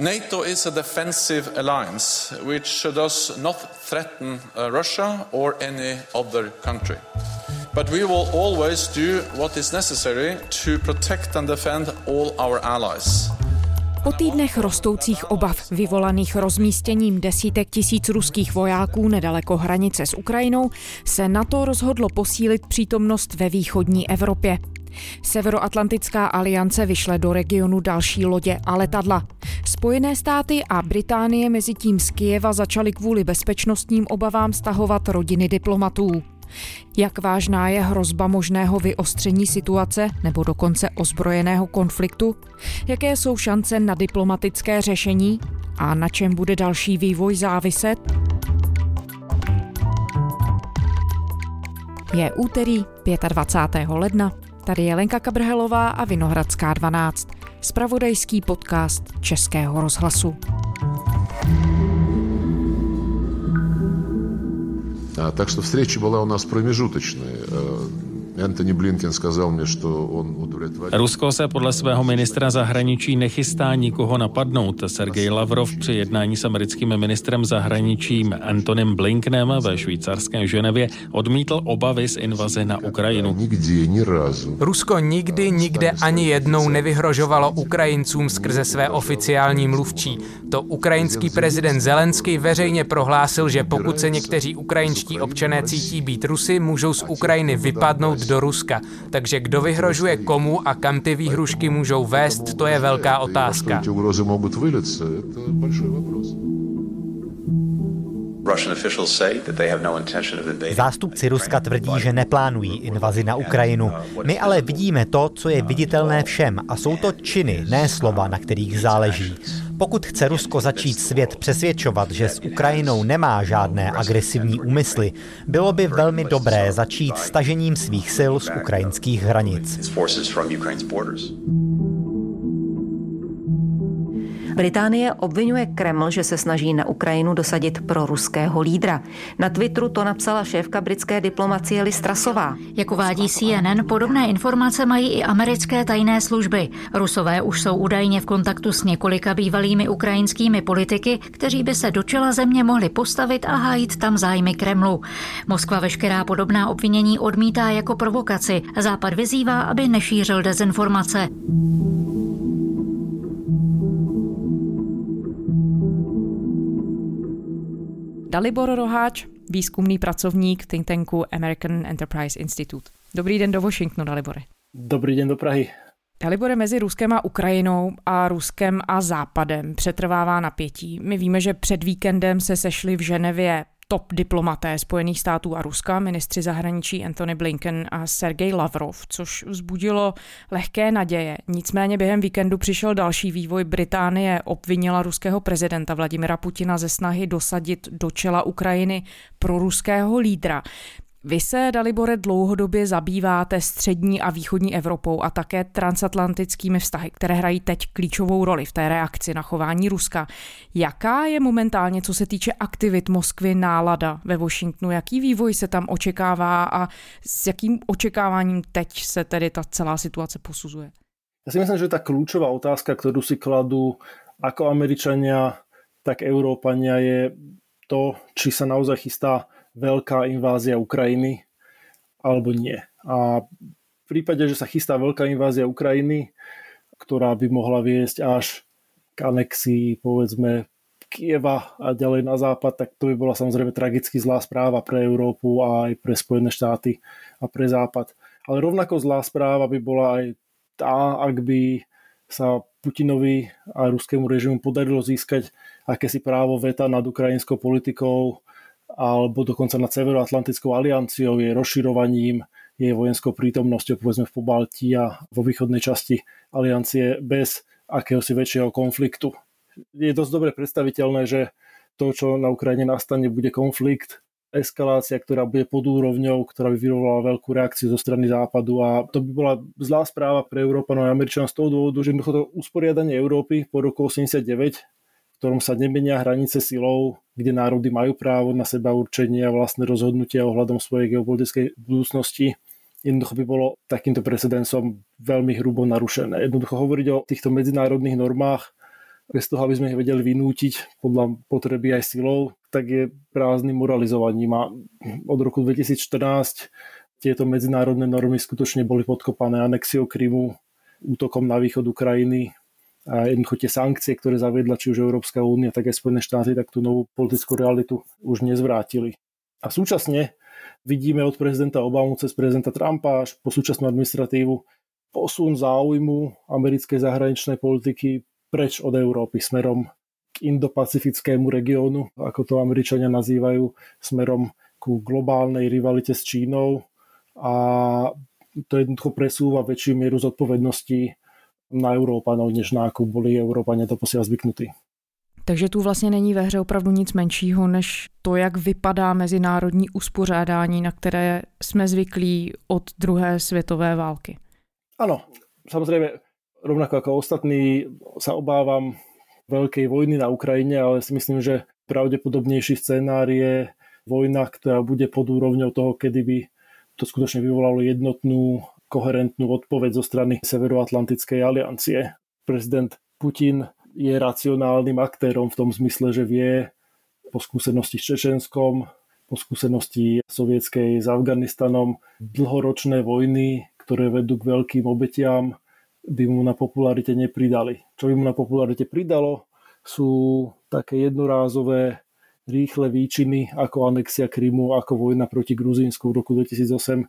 NATO is a defensive alliance which does not threaten uh, Russia or any other country. But we will always do what is necessary to protect and defend all our allies. Po týdnech rostoucích obav vyvolaných rozmístěním desítek tisíc ruských vojáků nedaleko hranice s Ukrajinou se NATO rozhodlo posílit přítomnost ve východní Evropě. Severoatlantická aliance vyšle do regionu další lodě a letadla. Spojené státy a Británie mezi tím z Kijeva začaly kvůli bezpečnostním obavám stahovat rodiny diplomatů. Jak vážná je hrozba možného vyostření situace nebo dokonce ozbrojeného konfliktu? Jaké jsou šance na diplomatické řešení? A na čem bude další vývoj záviset? Je úterý 25. ledna. Tady je Lenka Kabrhelová a Vinohradská 12. Spravodajský podcast Českého rozhlasu. Так что встреча была у нас промежуточной. Rusko se podle svého ministra zahraničí nechystá nikoho napadnout. Sergej Lavrov při jednání s americkým ministrem zahraničím Antonym Blinkenem ve švýcarské Ženevě odmítl obavy z invaze na Ukrajinu. Rusko nikdy, nikde ani jednou nevyhrožovalo Ukrajincům skrze své oficiální mluvčí. To ukrajinský prezident Zelenský veřejně prohlásil, že pokud se někteří ukrajinští občané cítí být Rusy, můžou z Ukrajiny vypadnout do Ruska. Takže kdo vyhrožuje komu a kam ty výhrušky můžou vést, to je velká otázka. Zástupci Ruska tvrdí, že neplánují invazi na Ukrajinu. My ale vidíme to, co je viditelné všem a jsou to činy, ne slova, na kterých záleží. Pokud chce Rusko začít svět přesvědčovat, že s Ukrajinou nemá žádné agresivní úmysly, bylo by velmi dobré začít stažením svých sil z ukrajinských hranic. Británie obvinuje Kreml, že se snaží na Ukrajinu dosadit pro ruského lídra. Na Twitteru to napsala šéfka britské diplomacie Listrasová. Jak uvádí CNN, podobné informace mají i americké tajné služby. Rusové už jsou údajně v kontaktu s několika bývalými ukrajinskými politiky, kteří by se do čela země mohli postavit a hájit tam zájmy Kremlu. Moskva veškerá podobná obvinění odmítá jako provokaci. Západ vyzývá, aby nešířil dezinformace. Dalibor Roháč, výzkumný pracovník think tanku American Enterprise Institute. Dobrý den do Washingtonu, Dalibore. Dobrý den do Prahy. Dalibore, mezi Ruskem a Ukrajinou a Ruskem a Západem přetrvává napětí. My víme, že před víkendem se sešli v Ženevě top diplomaté Spojených států a Ruska, ministři zahraničí Anthony Blinken a Sergej Lavrov, což vzbudilo lehké naděje. Nicméně během víkendu přišel další vývoj. Británie obvinila ruského prezidenta Vladimira Putina ze snahy dosadit do čela Ukrajiny pro ruského lídra. Vy se, Dalibore, dlouhodobě zabýváte střední a východní Evropou a také transatlantickými vztahy, které hrají teď klíčovou roli v té reakci na chování Ruska. Jaká je momentálně, co se týče aktivit Moskvy, nálada ve Washingtonu? Jaký vývoj se tam očekává a s jakým očekáváním teď se tedy ta celá situace posuzuje? Ja si myslím, že tá kľúčová otázka, ktorú si kladú ako Američania, tak Európania je to, či sa naozaj chystá veľká invázia Ukrajiny alebo nie. A v prípade, že sa chystá veľká invázia Ukrajiny, ktorá by mohla viesť až k anexii, povedzme, Kieva a ďalej na západ, tak to by bola samozrejme tragicky zlá správa pre Európu a aj pre Spojené štáty a pre západ. Ale rovnako zlá správa by bola aj tá, ak by sa Putinovi a ruskému režimu podarilo získať akési právo veta nad ukrajinskou politikou alebo dokonca nad Severoatlantickou alianciou, jej rozširovaním, jej vojenskou prítomnosťou povedzme v Pobaltí a vo východnej časti aliancie bez akéhosi väčšieho konfliktu. Je dosť dobre predstaviteľné, že to, čo na Ukrajine nastane, bude konflikt, eskalácia, ktorá bude pod úrovňou, ktorá by vyvolala veľkú reakciu zo strany západu a to by bola zlá správa pre Európanov a Američanov z toho dôvodu, že to usporiadanie Európy po roku 89 ktorom sa nemenia hranice silou, kde národy majú právo na seba určenie a vlastné rozhodnutia ohľadom svojej geopolitickej budúcnosti, jednoducho by bolo takýmto precedensom veľmi hrubo narušené. Jednoducho hovoriť o týchto medzinárodných normách bez toho, aby sme ich vedeli vynútiť podľa potreby aj silou, tak je prázdnym moralizovaním. A od roku 2014 tieto medzinárodné normy skutočne boli podkopané anexiou Krymu, útokom na východ Ukrajiny a jednoducho tie sankcie, ktoré zaviedla či už Európska únia, tak aj Spojené štáty, tak tú novú politickú realitu už nezvrátili. A súčasne vidíme od prezidenta Obamu cez prezidenta Trumpa až po súčasnú administratívu posun záujmu americkej zahraničnej politiky preč od Európy smerom k indopacifickému regiónu, ako to Američania nazývajú, smerom ku globálnej rivalite s Čínou a to jednoducho presúva väčšiu mieru zodpovednosti na Európanov, než na akú boli Európania doposiaľ zvyknutí. Takže tu vlastně není ve hře opravdu nic menšího, než to, jak vypadá mezinárodní uspořádání, na které jsme zvyklí od druhé světové války. Áno, samozrejme, rovnako ako ostatní sa obávam veľkej vojny na Ukrajine, ale si myslím, že pravdepodobnejší scenár je vojna, ktorá bude pod úrovňou toho, kedy by to skutočne vyvolalo jednotnú, koherentnú odpoveď zo strany Severoatlantickej aliancie. Prezident Putin je racionálnym aktérom v tom zmysle, že vie po skúsenosti s Čečenskom, po skúsenosti sovietskej s Afganistanom, dlhoročné vojny, ktoré vedú k veľkým obetiam, by mu na popularite nepridali. Čo by mu na popularite pridalo, sú také jednorázové rýchle výčiny ako anexia Krymu, ako vojna proti Gruzínsku v roku 2008,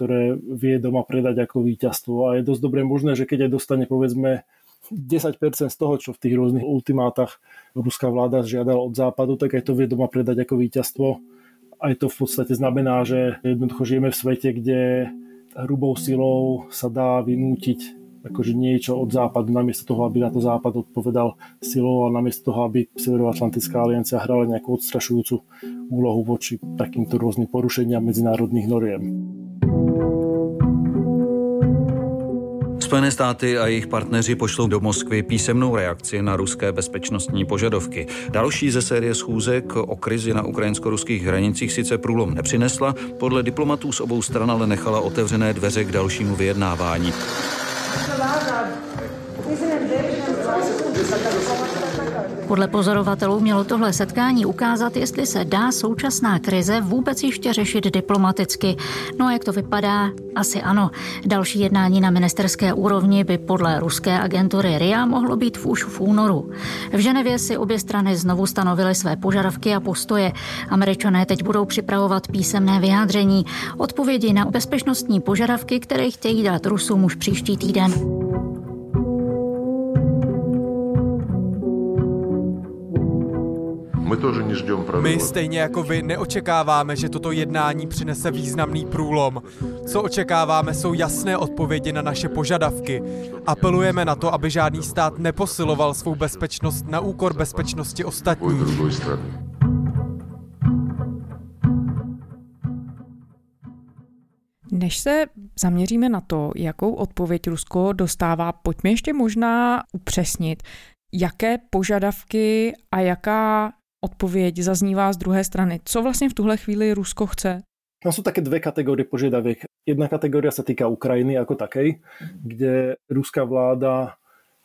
ktoré vie doma predať ako víťazstvo. A je dosť dobre možné, že keď aj dostane povedzme 10% z toho, čo v tých rôznych ultimátach ruská vláda žiadala od západu, tak aj to vie doma predať ako víťazstvo. Aj to v podstate znamená, že jednoducho žijeme v svete, kde hrubou silou sa dá vynútiť akože niečo od západu, namiesto toho, aby na to západ odpovedal silou a namiesto toho, aby Severoatlantická aliancia hrala nejakú odstrašujúcu úlohu voči takýmto rôznym porušeniam medzinárodných noriem. Spojené státy a jejich partneři pošlou do Moskvy písemnou reakci na ruské bezpečnostní požadavky. Další ze série schůzek o krizi na ukrajinsko-ruských hranicích sice průlom nepřinesla, podle diplomatů z obou stran ale nechala otevřené dveře k dalšímu vyjednávání. Podle pozorovatelů mělo tohle setkání ukázat, jestli se dá současná krize vůbec ještě řešit diplomaticky. No a jak to vypadá? Asi ano. Další jednání na ministerské úrovni by podle ruské agentury RIA mohlo být v už v únoru. V Ženevě si obě strany znovu stanovily své požadavky a postoje. Američané teď budou připravovat písemné vyjádření, odpovědi na bezpečnostní požadavky, které chtějí dát Rusům už příští týden. My stejně jako vy neočekáváme, že toto jednání přinese významný průlom. Co očekáváme, jsou jasné odpovědi na naše požadavky. Apelujeme na to, aby žádný stát neposiloval svou bezpečnost na úkor bezpečnosti ostatních. Než se zaměříme na to, jakou odpověď Rusko dostává, pojďme ještě možná upřesnit, jaké požadavky a jaká odpověď zaznívá z druhé strany. Co vlastně v tuhle chvíli Rusko chce? Tam sú také dve kategórie požiadaviek. Jedna kategória sa týka Ukrajiny ako takej, kde ruská vláda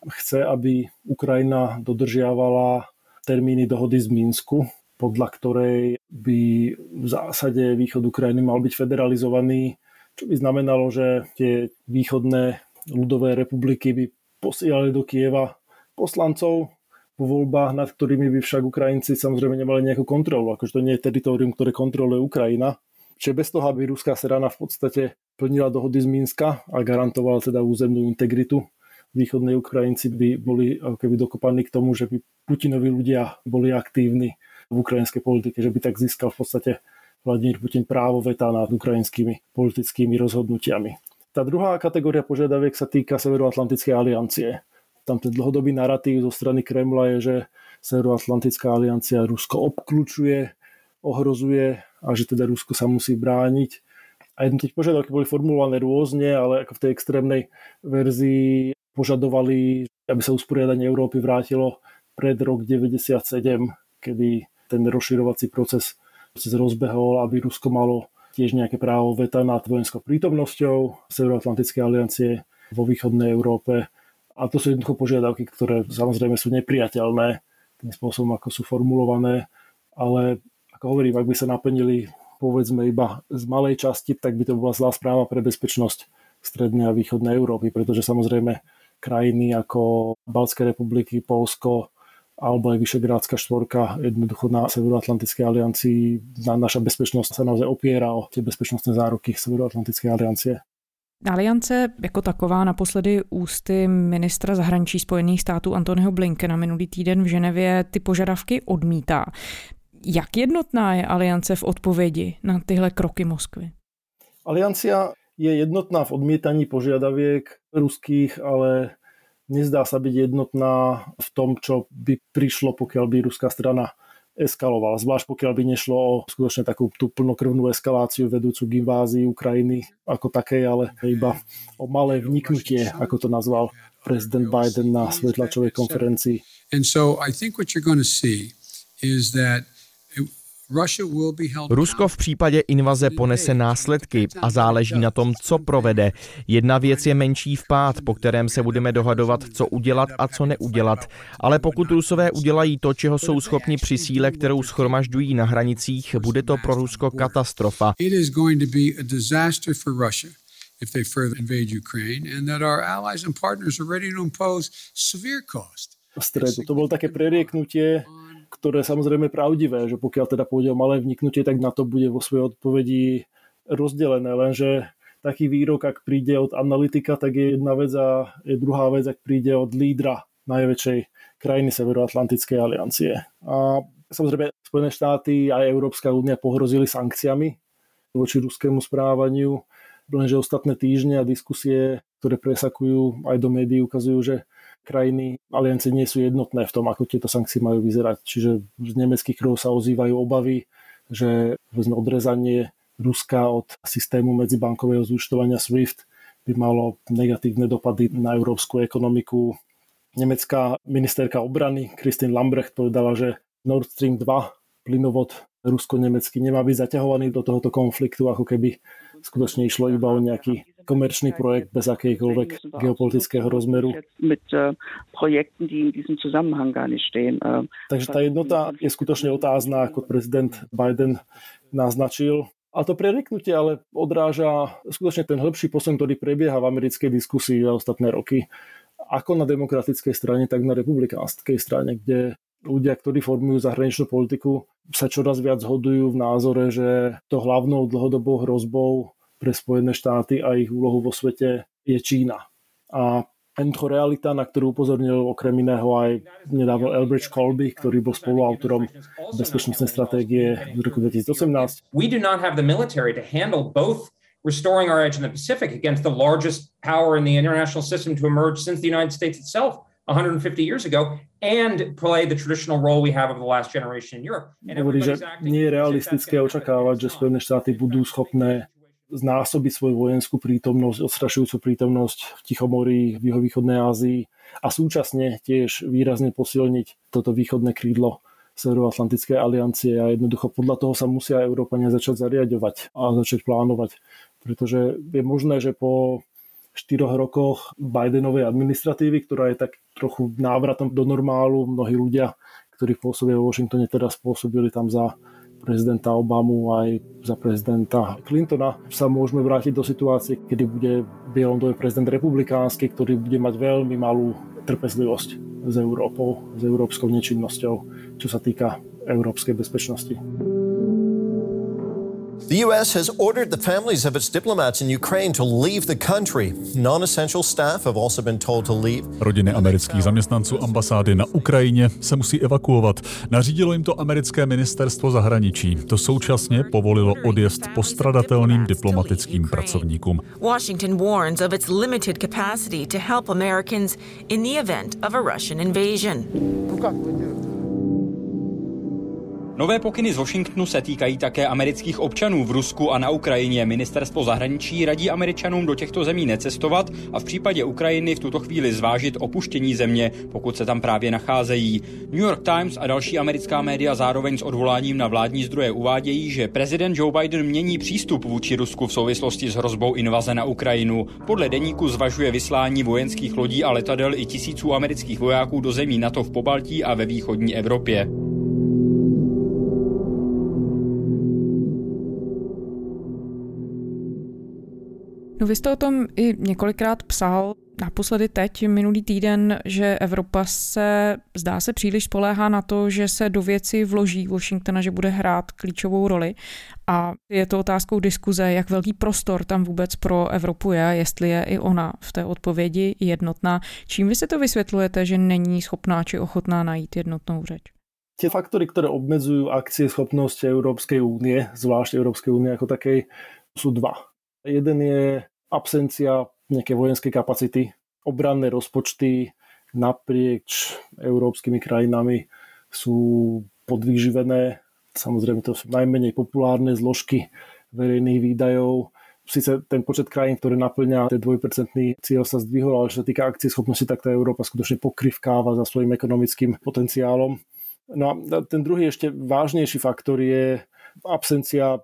chce, aby Ukrajina dodržiavala termíny dohody z Minsku, podľa ktorej by v zásade východ Ukrajiny mal byť federalizovaný, čo by znamenalo, že tie východné ľudové republiky by posielali do Kieva poslancov po voľbách, nad ktorými by však Ukrajinci samozrejme nemali nejakú kontrolu, akože to nie je teritorium, ktoré kontroluje Ukrajina. Čiže bez toho, aby ruská strana v podstate plnila dohody z Minska a garantovala teda územnú integritu, východní Ukrajinci by boli keby dokopaní k tomu, že by Putinovi ľudia boli aktívni v ukrajinskej politike, že by tak získal v podstate Vladimír Putin právo veta nad ukrajinskými politickými rozhodnutiami. Tá druhá kategória požiadaviek sa týka Severoatlantickej aliancie tam ten dlhodobý narratív zo strany Kremla je, že Severoatlantická aliancia Rusko obklúčuje, ohrozuje a že teda Rusko sa musí brániť. A jednotlivé požiadavky boli formulované rôzne, ale ako v tej extrémnej verzii požadovali, aby sa usporiadanie Európy vrátilo pred rok 97, kedy ten rozširovací proces, proces rozbehol, aby Rusko malo tiež nejaké právo veta nad vojenskou prítomnosťou Severoatlantickej aliancie vo východnej Európe A to sú jednoducho požiadavky, ktoré samozrejme sú nepriateľné tým spôsobom, ako sú formulované, ale ako hovorím, ak by sa naplnili povedzme iba z malej časti, tak by to bola zlá správa pre bezpečnosť strednej a východnej Európy, pretože samozrejme krajiny ako Balské republiky, Polsko alebo aj Vyšegrádska štvorka jednoducho na Severoatlantickej aliancii na naša bezpečnosť sa naozaj opiera o tie bezpečnostné záruky Severoatlantické aliancie. Aliance jako taková naposledy ústy ministra zahraničí Spojených států Antonyho Blinkena minulý týden v Ženevě ty požadavky odmítá. Jak jednotná je aliance v odpovědi na tyhle kroky Moskvy? Aliancia je jednotná v odmietaní požiadaviek ruských, ale nezdá sa byť jednotná v tom, čo by prišlo, pokiaľ by ruská strana eskalovala. Zvlášť pokiaľ by nešlo o skutočne takú tú plnokrvnú eskaláciu vedúcu k invázii Ukrajiny ako takej, ale iba o malé vniknutie, ako to nazval prezident Biden na svojej tlačovej konferencii. And so I think what you're going to see is that Rusko v případě invaze ponese následky a záleží na tom, co provede. Jedna věc je menší vpád, po kterém se budeme dohadovat, co udělat a co neudělat. Ale pokud Rusové udělají to, čeho jsou schopni při síle, kterou schromažďují na hranicích, bude to pro Rusko katastrofa. if they further invade Ukraine, and that our allies and partners are ready to impose severe cost. stredu. To bolo také prerieknutie ktoré samozrejme pravdivé, že pokiaľ teda pôjde o malé vniknutie, tak na to bude vo svojej odpovedi rozdelené, lenže taký výrok, ak príde od analytika, tak je jedna vec a je druhá vec, ak príde od lídra najväčšej krajiny Severoatlantickej aliancie. A samozrejme Spojené štáty a Európska únia pohrozili sankciami voči ruskému správaniu, lenže ostatné týždne a diskusie, ktoré presakujú aj do médií, ukazujú, že krajiny aliancie nie sú jednotné v tom, ako tieto sankcie majú vyzerať. Čiže z nemeckých kruhov sa ozývajú obavy, že odrezanie Ruska od systému medzibankového zúčtovania SWIFT by malo negatívne dopady na európsku ekonomiku. Nemecká ministerka obrany Christine Lambrecht povedala, že Nord Stream 2 plynovod rusko-nemecký nemá byť zaťahovaný do tohoto konfliktu, ako keby skutočne išlo iba o nejaký komerčný projekt bez akýkoľvek geopolitického rozmeru. Takže tá jednota je skutočne otázna, ako prezident Biden naznačil. A to prereknutie ale odráža skutočne ten hĺbší posun, ktorý prebieha v americkej diskusii za ostatné roky. Ako na demokratickej strane, tak na republikánskej strane, kde ľudia, ktorí formujú zahraničnú politiku, sa čoraz viac zhodujú v názore, že to hlavnou dlhodobou hrozbou pre Spojené štáty a ich úlohu vo svete je Čína. A jednoducho realita, na ktorú upozornil okrem iného aj nedávno Elbridge Colby, ktorý bol spoluautorom bezpečnostnej stratégie v roku 2018. We do not have the military to handle both restoring our edge in the Pacific against the largest power in the international system to emerge since the United States itself 150 years ago and play the traditional role we have over the last generation in Europe. Hovorí, že nie je realistické očakávať, že Spojené štáty budú schopné znásobiť svoju vojenskú prítomnosť, odstrašujúcu prítomnosť v Tichomorí, v juhovýchodnej Ázii a súčasne tiež výrazne posilniť toto východné krídlo Severoatlantickej aliancie a jednoducho podľa toho sa musia Európania začať zariadovať a začať plánovať. Pretože je možné, že po štyroch rokoch Bidenovej administratívy, ktorá je tak trochu návratom do normálu, mnohí ľudia, ktorí pôsobia vo Washingtone, teraz pôsobili tam za prezidenta Obamu aj za prezidenta Clintona sa môžeme vrátiť do situácie, kedy bude Bielom prezident republikánsky, ktorý bude mať veľmi malú trpezlivosť s Európou, s európskou nečinnosťou, čo sa týka európskej bezpečnosti. The U.S. has ordered the families of its diplomats in Ukraine to leave the country. Non-essential staff have also been told to leave. Rodiny amerických zaměstnanců ambasády na Ukrajině se musí evakuovat. Nařídilo jim to americké ministerstvo zahraničí. To současně povolilo odjezd postradatelným diplomatickým pracovníkům. Washington warns of its limited capacity to help Americans in the event of a Russian invasion. Nové pokyny z Washingtonu se týkají také amerických občanů v Rusku a na Ukrajině. Ministerstvo zahraničí radí Američanům do těchto zemí necestovat a v případě Ukrajiny v tuto chvíli zvážit opuštění země, pokud se tam právě nacházejí. New York Times a další americká média zároveň s odvoláním na vládní zdroje uvádějí, že prezident Joe Biden mění přístup vůči Rusku v souvislosti s hrozbou invaze na Ukrajinu. Podle deníku zvažuje vyslání vojenských lodí a letadel i tisíců amerických vojáků do zemí NATO v Pobaltí a ve východní Evropě. No vy jste o tom i několikrát psal, naposledy teď, minulý týden, že Evropa se, zdá se, příliš spoléhá na to, že se do věci vloží Washingtona, že bude hrát klíčovou roli. A je to otázkou diskuze, jak velký prostor tam vůbec pro Evropu je, jestli je i ona v té odpovědi jednotná. Čím vy si to vysvětlujete, že není schopná či ochotná najít jednotnou řeč? Tie faktory, ktoré obmedzujú akcie schopnosti Európskej únie, zvlášť Európskej únie ako takej, sú dva. Jeden je absencia nejakej vojenskej kapacity, obranné rozpočty naprieč európskymi krajinami sú podvyživené. Samozrejme, to sú najmenej populárne zložky verejných výdajov. Sice ten počet krajín, ktoré naplňa ten dvojpercentný cieľ sa zdvihol, ale čo sa týka akcie schopnosti, tak tá Európa skutočne pokrivkáva za svojim ekonomickým potenciálom. No a ten druhý ešte vážnejší faktor je absencia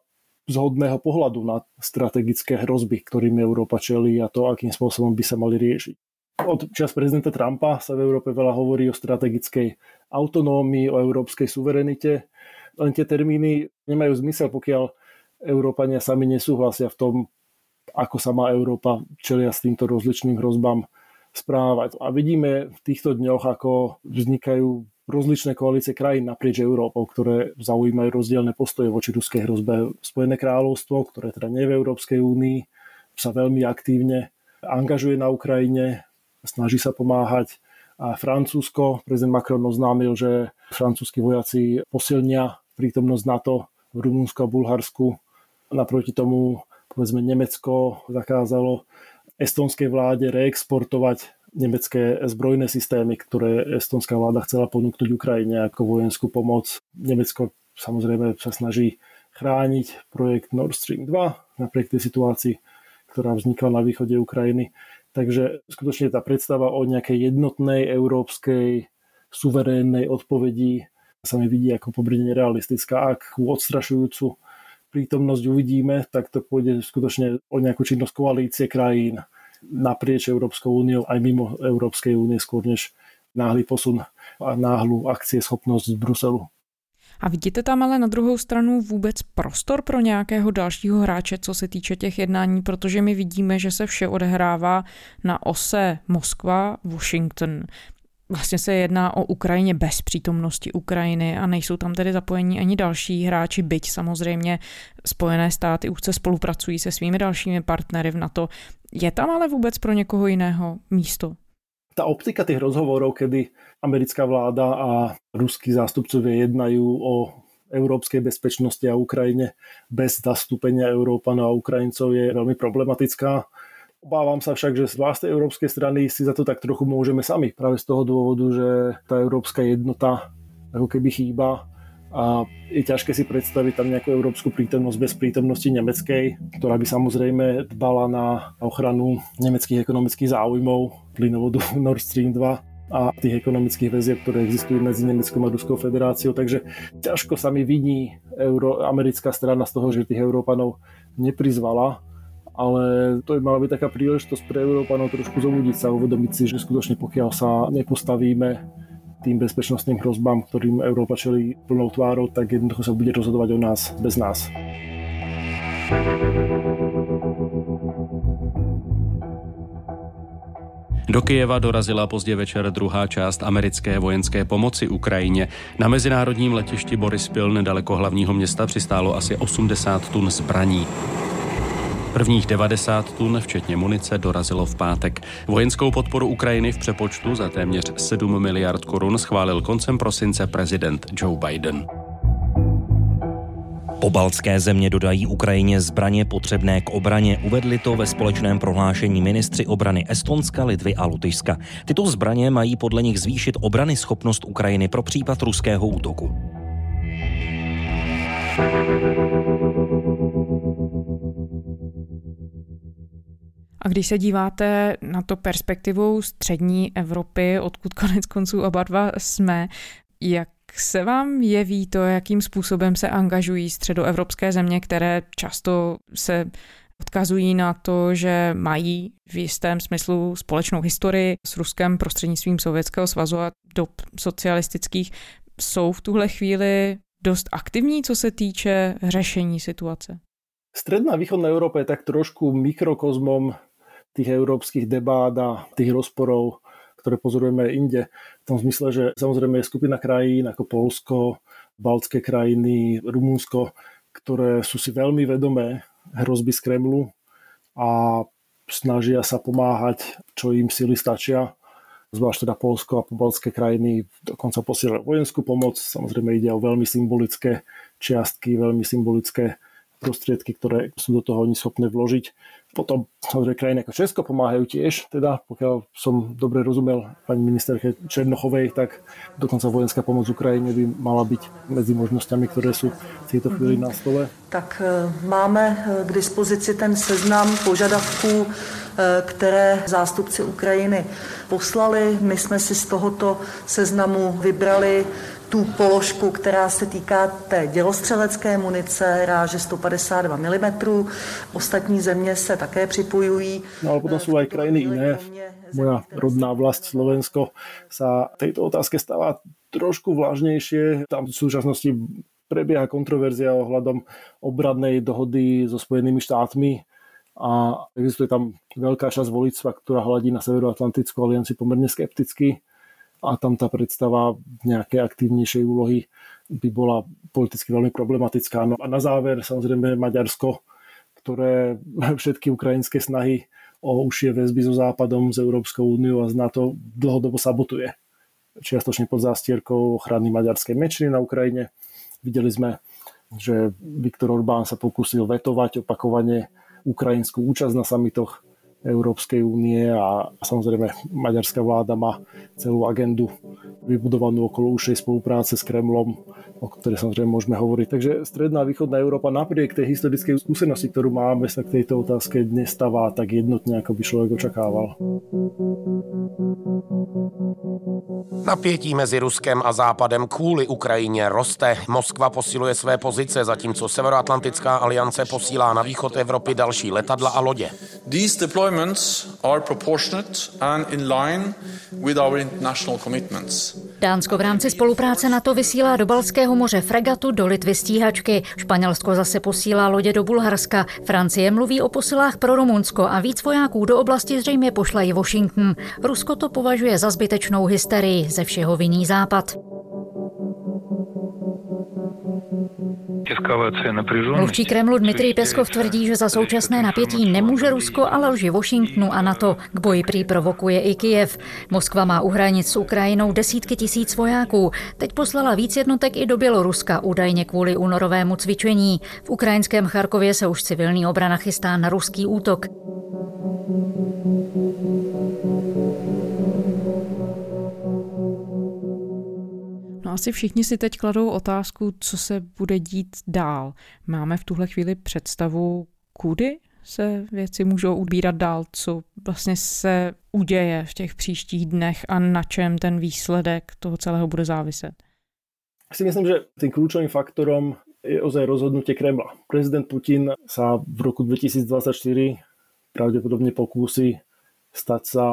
zhodného pohľadu na strategické hrozby, ktorým Európa čelí a to, akým spôsobom by sa mali riešiť. Od čas prezidenta Trumpa sa v Európe veľa hovorí o strategickej autonómii, o európskej suverenite. Len tie termíny nemajú zmysel, pokiaľ Európania sami nesúhlasia v tom, ako sa má Európa čelia s týmto rozličným hrozbám správať. A vidíme v týchto dňoch, ako vznikajú rozličné koalície krajín naprieč Európou, ktoré zaujímajú rozdielne postoje voči ruskej hrozbe. Spojené kráľovstvo, ktoré teda nie v Európskej únii, sa veľmi aktívne angažuje na Ukrajine, snaží sa pomáhať. A Francúzsko, prezident Macron oznámil, že francúzski vojaci posilnia prítomnosť NATO v Rumunsku a Bulharsku. Naproti tomu, povedzme, Nemecko zakázalo estonskej vláde reexportovať nemecké zbrojné systémy, ktoré estonská vláda chcela ponúknuť Ukrajine ako vojenskú pomoc. Nemecko samozrejme sa snaží chrániť projekt Nord Stream 2 napriek tej situácii, ktorá vznikla na východe Ukrajiny. Takže skutočne tá predstava o nejakej jednotnej európskej suverénnej odpovedi sa mi vidí ako pomerne realistická. Ak odstrašujúcu prítomnosť uvidíme, tak to pôjde skutočne o nejakú činnosť koalície krajín naprieč Európskou úniou aj mimo Európskej únie skôr než náhly posun a náhlu akcie schopnost z Bruselu. A vidíte tam ale na druhou stranu vůbec prostor pro nějakého dalšího hráče, co se týče těch jednání, protože my vidíme, že se vše odehrává na ose Moskva, Washington. Vlastně se jedná o Ukrajině bez přítomnosti Ukrajiny a nejsou tam tedy zapojení ani další hráči, byť samozřejmě Spojené státy úzce spolupracují se svými dalšími partnery v NATO. Je tam ale vůbec pro někoho jiného místo? Ta optika tých rozhovorov, kedy americká vláda a ruskí zástupcovia jednajú o európskej bezpečnosti a Ukrajine bez zastúpenia Európanov a Ukrajincov je veľmi problematická Obávam sa však, že z vlastnej európskej strany si za to tak trochu môžeme sami. Práve z toho dôvodu, že tá európska jednota ako keby chýba a je ťažké si predstaviť tam nejakú európsku prítomnosť bez prítomnosti nemeckej, ktorá by samozrejme dbala na ochranu nemeckých ekonomických záujmov plynovodu Nord Stream 2 a tých ekonomických väzieb, ktoré existujú medzi Nemeckom a Ruskou federáciou. Takže ťažko sa mi viní euro, americká strana z toho, že tých Európanov neprizvala ale to by mala byť taká príležitosť pre Európanov trošku zobudiť sa a uvedomiť si, že skutočne pokiaľ sa nepostavíme tým bezpečnostným hrozbám, ktorým Európa čelí plnou tvárou, tak jednoducho sa bude rozhodovať o nás bez nás. Do Kyjeva dorazila pozdě večer druhá část americké vojenské pomoci Ukrajině. Na mezinárodním letišti Pil nedaleko hlavního města přistálo asi 80 tun zbraní. Prvních 90 tun, včetně munice, dorazilo v pátek. Vojenskou podporu Ukrajiny v přepočtu za téměř 7 miliard korun schválil koncem prosince prezident Joe Biden. Pobaltské země dodají Ukrajině zbraně potřebné k obraně. Uvedli to ve společném prohlášení ministři obrany Estonska, Litvy a Lutyšska. Tyto zbraně mají podle nich zvýšit obrany schopnost Ukrajiny pro případ ruského útoku. A když se díváte na to perspektivou střední Evropy, odkud konec konců oba dva jsme, jak se vám jeví to, jakým způsobem se angažují středoevropské země, které často se odkazují na to, že mají v jistém smyslu společnou historii s Ruskem prostřednictvím Sovětského svazu a dob socialistických, jsou v tuhle chvíli dost aktivní, co se týče řešení situace? Stredná a východná Európa je tak trošku mikrokozmom tých európskych debát a tých rozporov, ktoré pozorujeme aj inde. V tom zmysle, že samozrejme je skupina krajín ako Polsko, Baltské krajiny, Rumunsko, ktoré sú si veľmi vedomé hrozby z Kremlu a snažia sa pomáhať, čo im sily stačia. Zvlášť teda Polsko a pobaltské krajiny dokonca posielajú vojenskú pomoc. Samozrejme ide o veľmi symbolické čiastky, veľmi symbolické prostriedky, ktoré sú do toho oni schopné vložiť. Potom samozrejme krajiny ako Česko pomáhajú tiež, teda pokiaľ som dobre rozumel pani ministerke Černochovej, tak dokonca vojenská pomoc Ukrajine by mala byť medzi možnosťami, ktoré sú v tejto chvíli na stole. Tak e, máme e, k dispozici ten seznam požadavků, e, které zástupci Ukrajiny poslali. My jsme si z tohoto seznamu vybrali tu položku, která se týká té dělostřelecké munice, ráže 152 mm. Ostatní země se také připojují. No ale potom sú aj krajiny iné. Moja rodná vlast Slovensko sa tejto otázke stáva trošku vlažnejšie. Tam v súčasnosti prebieha kontroverzia ohľadom obradnej dohody so Spojenými štátmi a existuje tam veľká časť volictva, ktorá hľadí na Severoatlantickú alianciu pomerne skepticky a tam tá predstava nejakej aktívnejšej úlohy by bola politicky veľmi problematická. No a na záver samozrejme Maďarsko, ktoré všetky ukrajinské snahy o užšie väzby so Západom, s Európskou úniou a z NATO dlhodobo sabotuje. Čiastočne pod zástierkou ochrany maďarskej menšiny na Ukrajine. Videli sme, že Viktor Orbán sa pokúsil vetovať opakovane ukrajinskú účasť na samitoch Európskej únie a samozrejme maďarská vláda má celú agendu vybudovanú okolo užšej spolupráce s Kremlom, o ktorej samozrejme môžeme hovoriť. Takže stredná a východná Európa napriek tej historickej skúsenosti, ktorú máme, sa k tejto otázke dnes stavá tak jednotne, ako by človek očakával. Napětí mezi Ruskem a Západem kvůli Ukrajině roste. Moskva posiluje své pozice, zatímco Severoatlantická aliance posílá na východ Evropy další letadla a lodě. These deployments are proportionate and in line with our international commitments. Dánsko v rámci spolupráce NATO vysílá do Balského moře fregatu, do Litvy stíhačky. Španělsko zase posílá lodě do Bulharska. Francie mluví o posilách pro Rumunsko a víc vojáků do oblasti zřejmě pošle i Washington. Rusko to považuje za zbytečnou hysterii, ze všeho viní Západ. Mluvčí Kremlu Dmitrij Peskov tvrdí, že za současné napětí nemůže Rusko, ale lži Washingtonu a NATO. K boji prý provokuje i Kijev. Moskva má u hranic s Ukrajinou desítky tisíc vojáků. Teď poslala víc jednotek i do Běloruska, údajně kvůli únorovému cvičení. V ukrajinském Charkově se už civilní obrana chystá na ruský útok. Asi všichni si teď kladou otázku, co se bude dít dál. Máme v tuhle chvíli představu, kudy se věci můžou ubírat dál, co vlastně se uděje v těch příštích dnech a na čem ten výsledek toho celého bude záviset. Si myslím, že tým kľúčovým faktorom je ozaj rozhodnutie Kremla. Prezident Putin sa v roku 2024 pravdepodobne pokúsi stať sa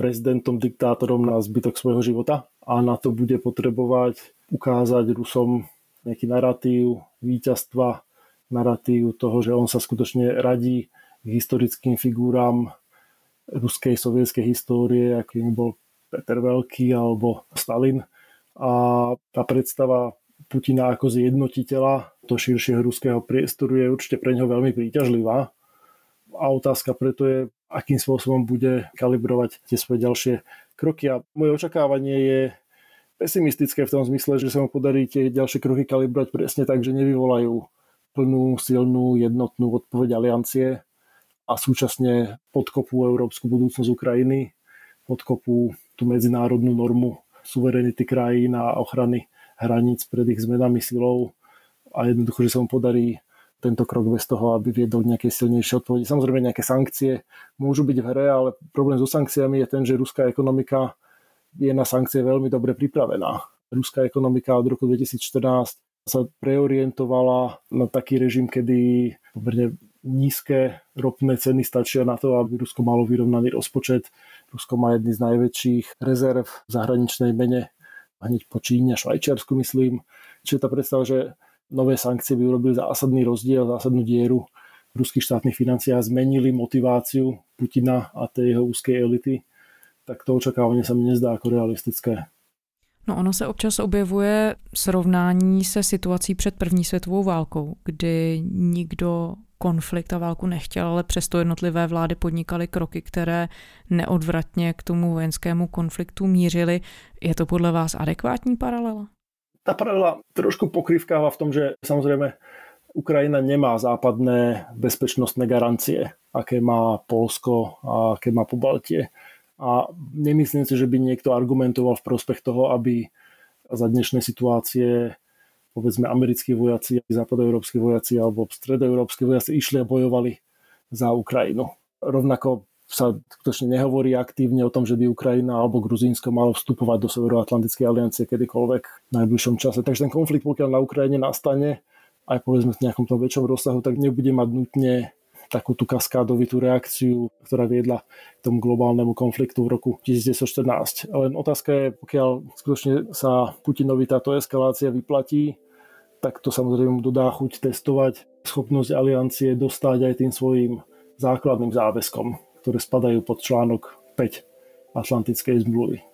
prezidentom, diktátorom na zbytok svojho života a na to bude potrebovať ukázať Rusom nejaký narratív víťazstva, narratív toho, že on sa skutočne radí k historickým figúram ruskej sovietskej histórie, akým bol Peter Veľký alebo Stalin. A tá predstava Putina ako zjednotiteľa do širšieho ruského priestoru je určite pre neho veľmi príťažlivá. A otázka preto je, akým spôsobom bude kalibrovať tie svoje ďalšie kroky. A moje očakávanie je pesimistické v tom zmysle, že sa mu podarí tie ďalšie kroky kalibrovať presne tak, že nevyvolajú plnú, silnú, jednotnú odpoveď aliancie a súčasne podkopú európsku budúcnosť Ukrajiny, podkopú tú medzinárodnú normu suverenity krajín a ochrany hraníc pred ich zmenami silou a jednoducho, že sa mu podarí tento krok bez toho, aby viedol nejaké silnejšie odpovede. Samozrejme nejaké sankcie môžu byť v hre, ale problém so sankciami je ten, že ruská ekonomika je na sankcie veľmi dobre pripravená. Ruská ekonomika od roku 2014 sa preorientovala na taký režim, kedy pomerne nízke ropné ceny stačia na to, aby Rusko malo vyrovnaný rozpočet. Rusko má jedny z najväčších rezerv v zahraničnej mene, hneď po Číne Švajčiarsku myslím. Čiže tá predstava, že nové sankcie by urobili zásadný rozdiel, zásadnú dieru v ruských štátnych financiách, zmenili motiváciu Putina a tej jeho úzkej elity, tak to očakávanie sa mi nezdá ako realistické. No ono se občas objevuje srovnání se situací před první světovou válkou, kdy nikdo konflikt a válku nechtěl, ale přesto jednotlivé vlády podnikaly kroky, které neodvratně k tomu vojenskému konfliktu mířily. Je to podle vás adekvátní paralela? Ta paralela trošku pokrývkáva v tom, že samozrejme Ukrajina nemá západné bezpečnostné garancie, aké má Polsko a aké má Pobaltie a nemyslím si, že by niekto argumentoval v prospech toho, aby za dnešnej situácie povedzme americkí vojaci, západoeurópsky vojaci alebo stredoeurópsky vojaci išli a bojovali za Ukrajinu. Rovnako sa skutočne nehovorí aktívne o tom, že by Ukrajina alebo Gruzínsko malo vstupovať do Severoatlantickej aliancie kedykoľvek v najbližšom čase. Takže ten konflikt, pokiaľ na Ukrajine nastane, aj povedzme v nejakom tom väčšom rozsahu, tak nebude mať nutne takú tú kaskádovitú reakciu, ktorá viedla k tomu globálnemu konfliktu v roku 1914. Len otázka je, pokiaľ skutočne sa Putinovi táto eskalácia vyplatí, tak to samozrejme dodá chuť testovať schopnosť aliancie dostať aj tým svojim základným záväzkom, ktoré spadajú pod článok 5 Atlantickej zmluvy.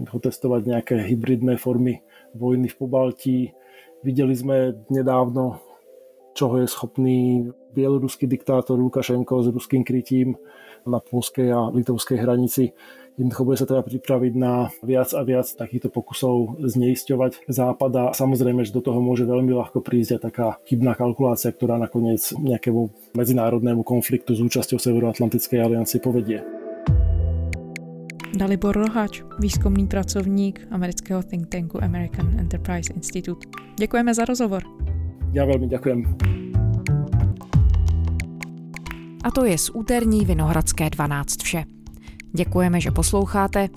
Testovať nejaké hybridné formy vojny v Pobaltí. Videli sme nedávno čoho je schopný bieloruský diktátor Lukašenko s ruským krytím na polskej a litovskej hranici. Jednoducho bude sa teda pripraviť na viac a viac takýchto pokusov zneisťovať Západ a samozrejme, že do toho môže veľmi ľahko prísť aj taká chybná kalkulácia, ktorá nakoniec nejakému medzinárodnému konfliktu s účasťou Severoatlantickej aliancie povedie. Dalibor Rohač, výzkumný pracovník amerického think tanku American Enterprise Institute. Děkujeme za rozhovor. Ja veľmi ďakujem. A to je z úterní Vinohradské 12 vše. Děkujeme, že posloucháte.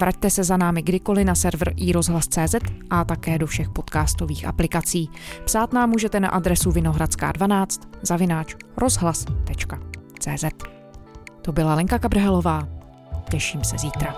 Vraťte se za námi kdykoliv na server iRozhlas.cz a také do všech podcastových aplikací. Psát nám můžete na adresu vinohradská12 zavináč rozhlas.cz To byla Lenka Kabrhelová. Těším se zítra.